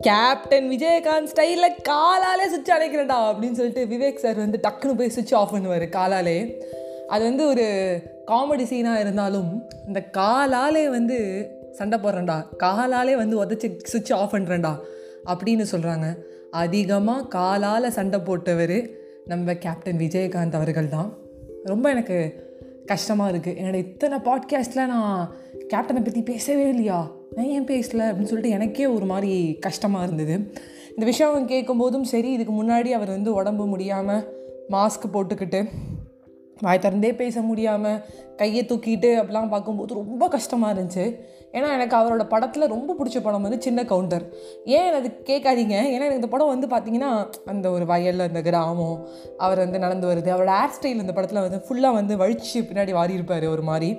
Captain Vijayakanth ஸ்டைலில் காலாலே சுவிட்ச் அடைக்கிறடா அப்படின்னு சொல்லிட்டு விவேக் சார் வந்து டக்குன்னு போய் சுவிட்ச் ஆஃப் பண்ணுவார் காலாலே. அது வந்து ஒரு காமெடி சீனாக இருந்தாலும் இந்த காலாலே வந்து சண்டை போடுறேன்டா காலாலே வந்து உதச்சி சுவிட்ச் ஆஃப் பண்ணுறேன்டா அப்படின்னு சொல்கிறாங்க அதிகமாக காலால் சண்டை போட்டவர் நம்ம கேப்டன் விஜயகாந்த் அவர்கள் தான் ரொம்ப எனக்கு கஷ்டமாக இருக்குது என்னோட இத்தனை பாட்காஸ்ட்டில் நான் கேப்டனை பற்றி பேசவே இல்லையா? நான் ஏன் பேசலை? அப்படின்னு சொல்லிட்டு எனக்கே ஒரு மாதிரி கஷ்டமாக இருந்தது. இந்த விஷயம் கேட்கும்போதும் சரி இதுக்கு முன்னாடி அவர் வந்து உடம்பு முடியாமல் மாஸ்க் போட்டுக்கிட்டு வாய் திறந்தே பேச முடியாமல் கையை தூக்கிட்டு அப்படிலாம் பார்க்கும்போது ரொம்ப கஷ்டமாக இருந்துச்சு. ஏன்னா எனக்கு அவரோட படத்தில் ரொம்ப பிடிச்ச படம் வந்து சின்ன கவுண்டர். ஏன் அது கேட்காதீங்க? ஏன்னா எனக்கு இந்த படம் வந்து பார்த்திங்கன்னா அந்த ஒரு வயலில் அந்த கிராமம் அவர் வந்து நடந்து வருது. அவரோட ஹேர் ஸ்டைல் இந்த படத்தில் வந்து ஃபுல்லாக வந்து வழிச்சு பின்னாடி வாரி இருப்பார் ஒரு மாதிரி.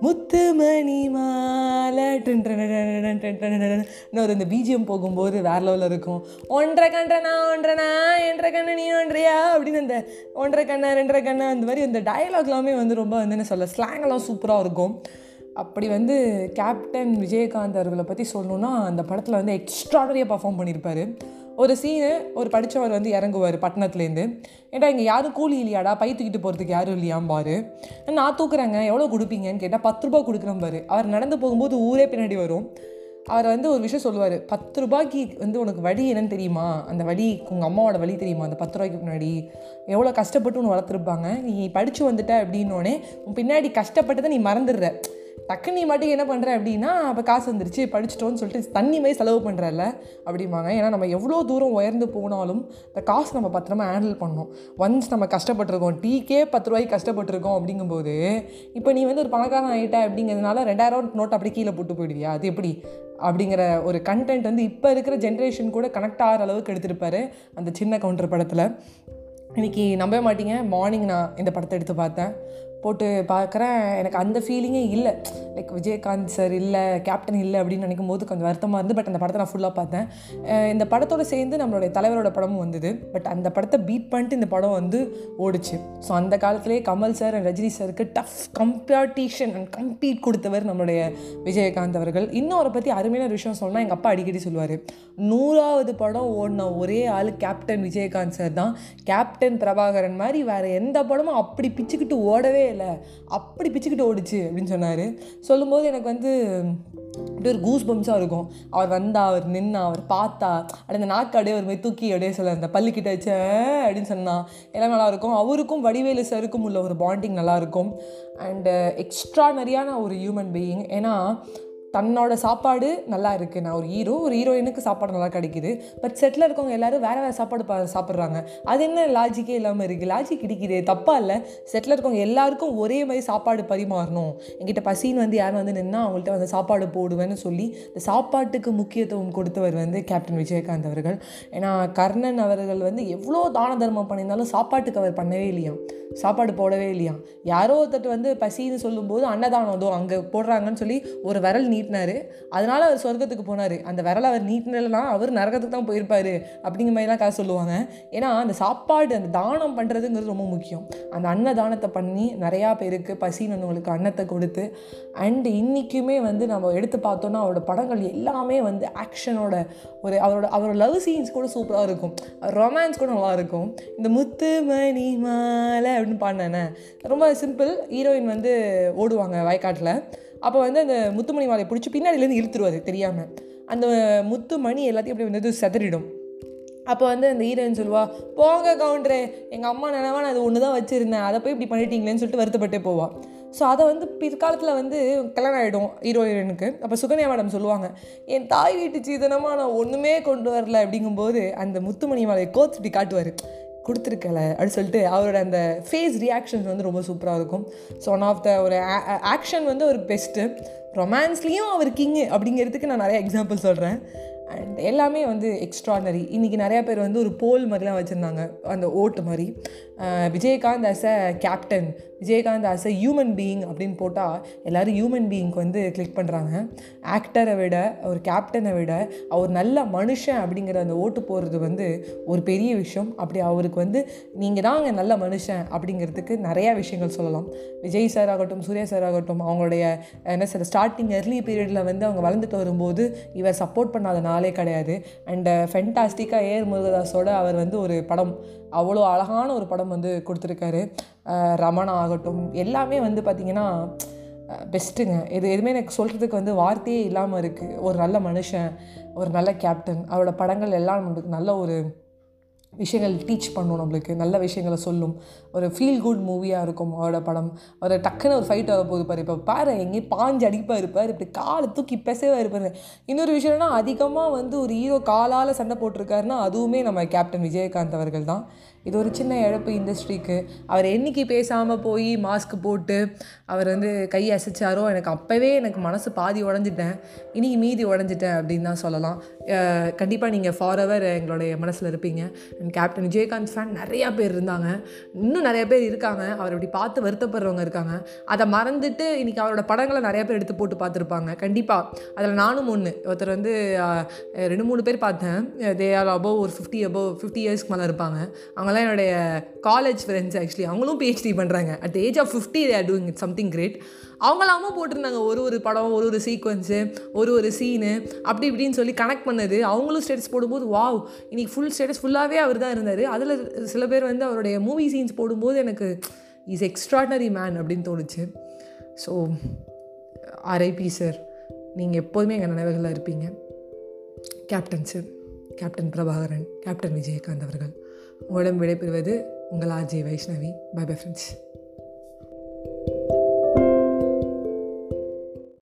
முத்து மணி மாலை இன்னொரு இந்த பிஜிஎம் போகும்போது வேறு லெவலில் இருக்கும். ஒன்றரை கன்றனா ஒன்றனா என்ற கண்ணு நீ ஒன்றையா? அப்படின்னு அந்த ஒன்றரை கண்ணா ரெண்டரை கண்ணா அந்த மாதிரி அந்த டயலாக்லாமே வந்து ரொம்ப வந்து என்ன சொல்ல ஸ்லாங்கெல்லாம் சூப்பராக இருக்கும். அப்படி வந்து கேப்டன் விஜயகாந்த் அவர்களை பற்றி சொல்லணுன்னா அந்த படத்தில் வந்து எக்ஸ்ட்ராடரியாக பர்ஃபார்ம் பண்ணியிருப்பார் ஒரு சீனு ஒரு படித்தவர் வந்து இறங்குவார் பட்டணத்துலேருந்து ஏன்டா இங்கே யாரும் கூலி இல்லையாடா? பை தூக்கிட்டு போகிறதுக்கு யாரும் இல்லையாம்பாரு நான் தூக்குறேங்க எவ்வளோ கொடுப்பீங்கன்னு கேட்டால் பத்து ரூபா கொடுக்குறேன் பாரு. அவர் நடந்து போகும்போது ஊரே பின்னாடி வரும். அவர் வந்து ஒரு விஷயம் சொல்லுவார் பத்து ரூபாய்க்கு வந்து உனக்கு வழி என்னன்னு தெரியுமா? அந்த வழி உங்கள் அம்மாவோட வழி தெரியுமா? அந்த பத்து ரூபாய்க்கு முன்னாடி. எவ்வளோ கஷ்டப்பட்டு உன்னை வளர்த்துருப்பாங்க. நீ படித்து வந்துட்ட அப்படின்னோடனே உன் பின்னாடி கஷ்டப்பட்டதை நீ மறந்துடுற. டக்குன்னு நீ மட்டும் என்ன பண்ணுற அப்படின்னா அப்போ காசு வந்துருச்சு படிச்சிட்டோன்னு சொல்லிட்டு தண்ணி மாதிரி செலவு பண்ணுறல்ல அப்படிம்பாங்க. ஏன்னா நம்ம எவ்வளோ தூரம் உயர்ந்து போனாலும் இந்த காசு நம்ம பத்திரமா ஹேண்டில் பண்ணணும். ஒன்ஸ் நம்ம கஷ்டப்பட்டிருக்கோம் டீக்கே பத்து ரூபாய்க்கு கஷ்டப்பட்டிருக்கோம் அப்படிங்கும்போது இப்போ நீ வந்து ஒரு பணக்காரன் ஆகிட்ட அப்படிங்கிறதுனால ரெண்டாயிரம் நோட் அப்படி கீழே போட்டு போயிடுவியா? அது எப்படி? அப்படிங்கிற ஒரு கண்டென்ட் வந்து இப்போ இருக்கிற ஜென்ரேஷன் கூட கனெக்ட் ஆகிற அளவுக்கு எடுத்திருப்பாரு அந்த சின்ன கவுண்டர் படத்தில். இன்னைக்கு நம்பவே மாட்டீங்க. மார்னிங் நான் இந்த படத்தை எடுத்து பார்த்தேன். போட்டு பார்க்குறேன். எனக்கு அந்த ஃபீலிங்கே இல்லை. லைக் விஜயகாந்த் சார் இல்லை கேப்டன் இல்லை அப்படின்னு நினைக்கும் போது கொஞ்சம் வருத்தமாக இருந்து பட் அந்த படத்தை நான் ஃபுல்லாக பார்த்தேன். இந்த படத்தோட சேர்ந்து நம்மளுடைய தலைவரோட படமும் வந்தது. பட் அந்த படத்தை பீட் பண்ணிட்டு இந்த படம் வந்து ஓடிச்சு. ஸோ அந்த காலத்திலேயே கமல் சார் அண்ட் ரஜினி சாருக்கு டஃப் கம்பாட்டிஷன் அண்ட் கம்பீட் கொடுத்தவர் நம்மளுடைய விஜயகாந்த் அவர்கள். இன்னும் அவரை பற்றி அருமையான ஒரு விஷயம் சொன்னால் எங்கள் அப்பா அடிக்கடி சொல்லுவார். நூறாவது படம் ஓடின ஒரே ஆள் கேப்டன் விஜயகாந்த் சார் தான். கேப்டன் பிரபாகரன் மாதிரி வேறு எந்த படமும் அப்படி பிச்சுக்கிட்டு ஓடவே இல்லை அப்படி பிச்சுக்கிட்டு ஓடிச்சு அப்படின்னு சொன்னார். சொல்லும்போது எனக்கு வந்து அப்படியே ஒரு கூஸ் பம்ஸாக இருக்கும். அவர் வந்தா அவர் நின்னா அவர் பார்த்தா அந்த நாக்கு அப்படியே ஒரு மாதிரி தூக்கி அப்படியே சொல்ல அந்த பள்ளிக்கிட்ட வச்ச அப்படின்னு சொன்னான் எல்லாம் நல்லாயிருக்கும். அவருக்கும் வடிவேலு சருக்கும் உள்ள ஒரு பாண்டிங் நல்லாயிருக்கும். அண்டு எக்ஸ்ட்ரா நிறையான ஒரு ஹியூமன் பீயிங் ஏன்னா தன்னோட சாப்பாடு நல்லா இருக்குது நான் ஒரு ஹீரோ ஒரு ஹீரோயினுக்கு சாப்பாடு நல்லா கிடைக்குது. பட் செட்டில் இருக்கவங்க எல்லோரும் வேறு வேறு சாப்பாடு பா சாப்பிட்றாங்க. அது என்ன லாஜிக்கே இல்லாமல் இருக்குது லாஜிக் கிடைக்குது தப்பாக இல்லை. செட்டில் இருக்கவங்க எல்லாருக்கும் ஒரே மாதிரி சாப்பாடு பரிமாறணும். என்கிட்ட பசின்னு வந்து யாரும் வந்து நின்னா அவங்கள்ட்ட வந்து சாப்பாடு போடுவேன்னு சொல்லி இந்த சாப்பாட்டுக்கு முக்கியத்துவம் கொடுத்தவர் வந்து கேப்டன் விஜயகாந்த் அவர்கள். ஏன்னா கர்ணன் அவர்கள் வந்து எவ்வளோ தான தர்மம் பண்ணியிருந்தாலும் சாப்பாட்டுக்கு அவர் பண்ணவே இல்லையா சாப்பாடு போடவே இல்லையா யாரோ ஒருத்தர் வந்து பசின்னு சொல்லும்போது அன்னதானம் அதோ அங்கே போடுறாங்கன்னு சொல்லி ஒரு விரல் நீ நீட்டினார். அதனால அவர் சொர்க்கத்துக்கு போனார். அந்த விரலை அவர் நீட்டினா அவர் நரகத்துக்கு தான் போயிருப்பாரு அப்படிங்கிற மாதிரிலாம் கதை சொல்லுவாங்க. ஏன்னா அந்த சாப்பாடு அந்த தானம் பண்ணுறதுங்கிறது ரொம்ப முக்கியம். அந்த அன்னதானத்தை பண்ணி நிறையா பேருக்கு பசினவங்களுக்கு அன்னத்தை கொடுத்து அண்ட் இன்றைக்குமே வந்து நம்ம எடுத்து பார்த்தோன்னா அவரோட படங்கள் எல்லாமே வந்து ஆக்ஷனோட ஒரு அவரோட அவரோட லவ் சீன்ஸ் கூட சூப்பராக இருக்கும். ரொமான்ஸ் கூட நல்லா இருக்கும். இந்த முத்து மணி மாலை அப்படின்னு பாடினேன். ரொம்ப சிம்பிள் ஹீரோயின் வந்து ஓடுவாங்க வயக்காட்டில். அப்போ வந்து அந்த முத்துமணி மாலையை பிடிச்சி பின்னாடியிலேருந்து இழுத்துருவாரு தெரியாமல் அந்த முத்துமணி எல்லாத்தையும் அப்படியே வந்து செதறிடும். அப்போ வந்து அந்த ஹீரோயின் சொல்லுவா போங்க கவுண்டரே எங்கள் அம்மா நினைவா நான் அது ஒன்று தான் வச்சுருந்தேன். அதை போய் இப்படி பண்ணிட்டீங்களேன்னு சொல்லிட்டு வருத்தப்பட்டே போவாள் ஸோ அதை வந்து பிற்காலத்தில் வந்து கல்யாணம் ஆகிடும் ஹீரோ ஹீரோயினுக்கு. அப்போ சுகன்யா மேடம் சொல்லுவாங்க என் தாய் வீட்டு சீதனமாக நான் ஒன்றுமே கொண்டு வரல. அப்படிங்கும்போது அந்த முத்துமணி மாலையை கோத்து இப்படி காட்டுவார். கொடுத்துருக்கல அப்படின்னு சொல்லிட்டு அவரோட அந்த ஃபேஸ் ரியாக்ஷன்ஸ் வந்து ரொம்ப சூப்பராக இருக்கும். ஸோ ஒன் ஆஃப் த ஒரு ஆக்ஷன் வந்து ஒரு பெஸ்ட்டு ரொமான்ஸ்லேயும் அவர் கிங்கு அப்படிங்கிறதுக்கு நான் நிறைய எக்ஸாம்பிள் சொல்கிறேன் அண்ட் எல்லாமே வந்து எக்ஸ்ட்ராடனரி இன்றைக்கி நிறையா பேர் வந்து ஒரு போல் மாதிரிலாம் வச்சுருந்தாங்க. அந்த ஓட்டு மாதிரி. Vijayakanth as a captain Vijayakanth as a human being அப்படின்னு போட்டால் எல்லோரும் ஹியூமன் பீயிங்க்கு வந்து கிளிக் பண்ணுறாங்க ஆக்டரை விட ஒரு கேப்டனை விட அவர் நல்ல மனுஷன் அப்படிங்கிற அந்த ஓட்டு போடுறது வந்து ஒரு பெரிய விஷயம். அப்படி அவருக்கு வந்து நீங்கள் தான் அங்கே நல்ல மனுஷன் அப்படிங்கிறதுக்கு நிறையா விஷயங்கள் சொல்லலாம். விஜய் சார் ஆகட்டும் சூர்யா சார் ஆகட்டும் அவங்களுடைய என்ன சார் ஸ்டார்டிங் எர்லி பீரியடில் வந்து அவங்க வளர்ந்துட்டு வரும்போது இவர் சப்போர்ட் பண்ணாத நாளே கிடையாது. அண்ட் ஃபென்டாஸ்டிக்காக ஏர் முருகதாஸோட அவர் வந்து ஒரு படம் அவ்வளோ அழகான ஒரு படம் வந்து கொடுத்துருக்காரு. ரமணா ஆகட்டும் எல்லாமே வந்து பார்த்திங்கன்னா பெஸ்ட்டுங்க இது எதுவுமே எனக்கு சொல்கிறதுக்கு வந்து வார்த்தையே இல்லாமல் இருக்குது ஒரு நல்ல மனுஷன் ஒரு நல்ல கேப்டன் அவரோட படங்கள் எல்லாம் நம்மளுக்கு நல்ல ஒரு விஷயங்கள் டீச் பண்ணும் நம்மளுக்கு. நல்ல விஷயங்களை சொல்லும். ஒரு ஃபீல் குட் மூவியாக இருக்கும் அவரோட படம். ஒரு டக்குன்னு ஒரு ஃபைட் ஆக போது பாரு. இப்போ பாரு எங்கேயும் பாஞ்சு அடிப்பாக இருப்பார் இப்படி காலை தூக்கி பெசவாக இருப்பார் இன்னொரு விஷயம்னா அதிகமாக வந்து ஒரு ஹீரோ காலால் சண்டை போட்டிருக்காருன்னா அதுவுமே நம்ம கேப்டன் விஜயகாந்த் அவர்கள் தான். இது ஒரு சின்ன இழப்பு இண்டஸ்ட்ரிக்கு அவர் என்னைக்கு பேசாமல் போய் மாஸ்க் போட்டு அவர் வந்து கை அசைச்சாரோ எனக்கு அப்போவே எனக்கு மனசு பாதி உடஞ்சிட்டேன். இனி மீதி உடஞ்சிட்டேன் அப்படின்னு தான் சொல்லலாம். கண்டிப்பாக நீங்கள் ஃபாரெவர் எங்களுடைய மனசில் இருப்பீங்க. அண்ட் கேப்டன் விஜயகாந்த் ஃபேன் நிறையா பேர் இருந்தாங்க. இன்னும் நிறைய பேர் இருக்காங்க. அவர் இப்படி பார்த்து வருத்தப்படுறவங்க இருக்காங்க. அதை மறந்துட்டு இன்றைக்கி அவரோட படங்களை நிறைய பேர் எடுத்து போட்டு பார்த்துருப்பாங்க. கண்டிப்பாக அதில் நானும் ஒன்று ஒருத்தர் வந்து ரெண்டு மூணு பேர் பார்த்தேன். தே ஆர் அபவ் ஒரு ஃபிஃப்டி அபவ் ஃபிஃப்டி இயர்ஸ்க்கு மேலே இருப்பாங்க. அவங்க அவங்களாம் என்னுடைய காலேஜ் ஃப்ரெண்ட்ஸ் ஆக்சுவலி அவங்களும் பிஹெச்டி பண்ணுறாங்க at age of fifty they are doing it something great அவங்களாமும் போட்டிருந்தாங்க. ஒரு ஒரு படம் ஒரு ஒரு சீக்வன்ஸு ஒரு ஒரு சீனு அப்படி இப்படின்னு சொல்லி கனெக்ட் பண்ணது. அவங்களும் ஸ்டேட்டஸ் போடும்போது வாவ் இன்றைக்கி ஃபுல் ஸ்டேட்டஸ் ஃபுல்லாகவே அவர் தான் இருந்தார். அதில் சில பேர் வந்து அவருடைய மூவி சீன்ஸ் போடும்போது எனக்கு இஸ் எக்ஸ்ட்ராடனரி மேன் அப்படின்னு தோணுச்சு. ஸோ ஆர்ஐபி சார் நீங்கள் எப்போதுமே எங்கள் நினைவுகளில் இருப்பீங்க. Captain sir captain Prabhakaran captain Vijayakanth அவர்கள். உங்களிடம் விடைபெறுவது உங்கள் RJ Vaishnavi. Bye bye friends